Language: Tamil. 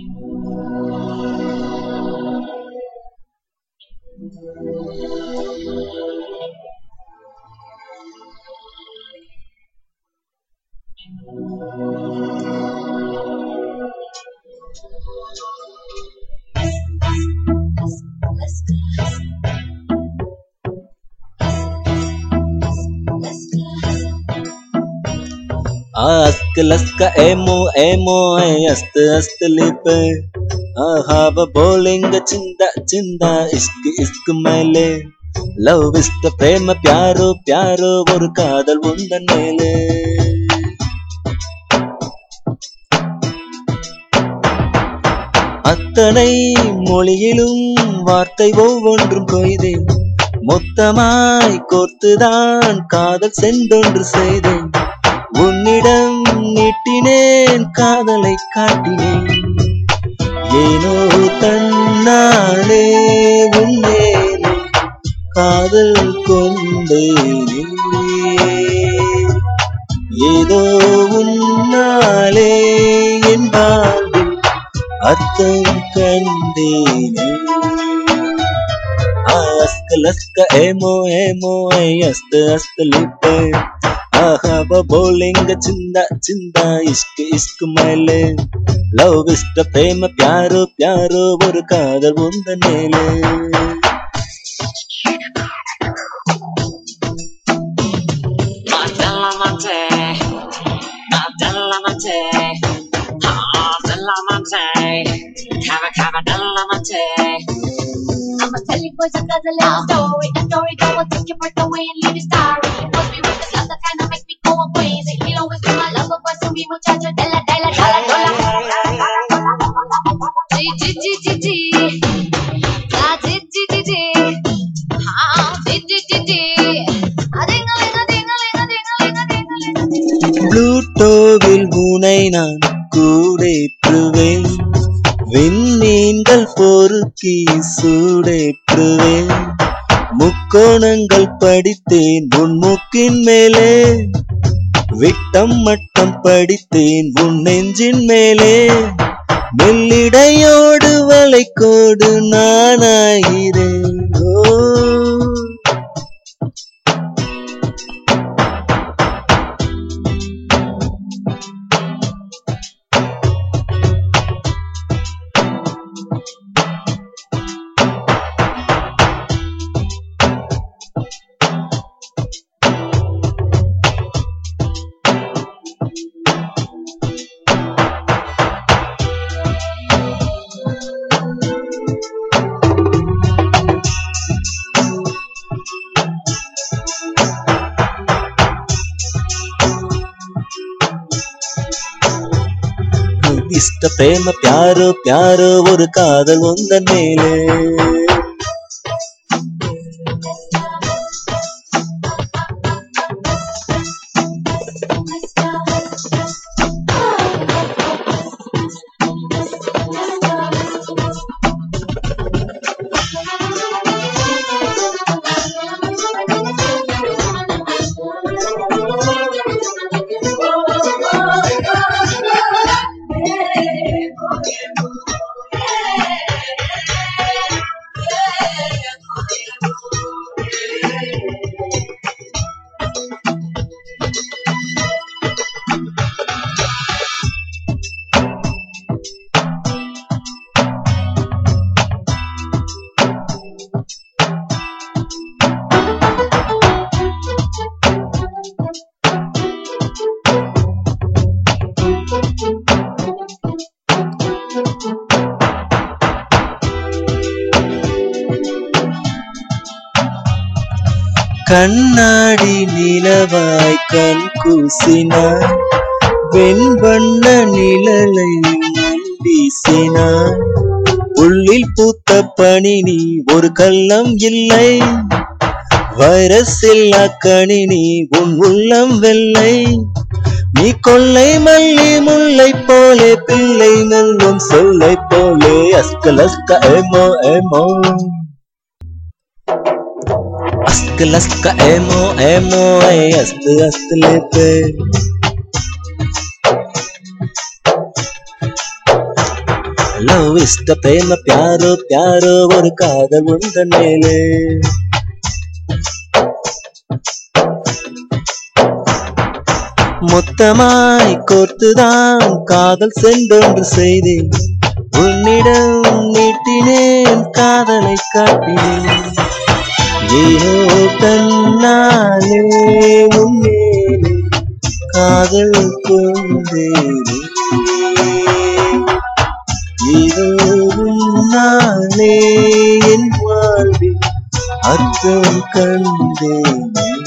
Let's go. Ask Laska Emo Emo Ast Ast Lip Ahab Bowling Chinda Chinda Isk Isk Mele love is the பிரேம பியாரோ பியாரோ ஒரு காதல் உந்தன் மேலே அத்தனை மொழியிலும் வார்த்தை ஒவ்வொன்றும் கொய்தேன் மொத்தமாய் கோர்த்துதான் காதல் சென்றொன்று செய்தேன் உன்னிடம் நீட்டினேன் காதலை காட்டினேன். ஏனோ தன்னாலே உன்னே காதல் கொண்டேனே ஏதோ உன்னாலே என் வாழ்வில் அர்த்தம் கண்டேனே அஸ்க லஸ்க ஏமோ ஏமோ ஐ அஸ்த அஸ்த லிப்பே బౌలింగ్ చింద చింద ఇష్క ఇష్క మైలే లవ్ ఇష్ట ప్రేమ ప్యారో ప్యారో ఒరు Kadhal ఉందనేలే I'm a teleporter, cause I love story. A story that will take you the way and leave you starry. Must be with the me go crazy. He always be my lover, boy, so charge muchacho, della, della, della, della. G, G, G, G, G. Ah, G, G, G, G. Ah, G, G, G, G. Ah, புளூட்டோவில் உனை நான் கூடேற்றுவேன் விண்மீன்கள் பொறுக்கி சூடேற்றுவேன் முக்கோணங்கள் படித்தேன் உன் மூக்கின் மேலே விட்டம் மட்டம் படித்தேன் உன் நெஞ்சின் மேலே. மெல்லிடையோடு வளைக்கோடு நானாகிறேன். ஓ. இஷ்ட பிரேம பியாரோ பியாரோ ஒரு காதல் உந்தன் மேலே. கண்ணாடி நிலவாய் கண் கூசினான் வெண்வண்ண நிழலை வீசினான் உள்ளில் பூத்த பணினி ஒரு கள்ளம் இல்லை. வைரஸில்லா கனி உன் உள்ளம் வெள்ளை. நீ கொள்ளை மல்லி முல்லை போலே பிள்ளை நல்லும் சொல்லை போலே அஸ்கல் அஸ்க ஏமோ ஏமோ. அஸ்கலஸ்க ஏமோ ஏமோ ஏ அஸ்து அஸ்து லேப்பே லவ் இஷ்ட பிரேம பியாரோ பியாரோ ஒரு காதல் உந்த மேலே மொத்தமாய் கோர்த்துதான் காதல் சென்றொன்று செய்தேன் உன்னிடம் நீட்டினேன் காதலை காட்டினேன் ஏனோ தன்னாலே முன்னேறி காதல் கொண்டேனே. ஏதோ உன்னாலே என் வாழ்வில் அர்த்தம் கண்டேனே.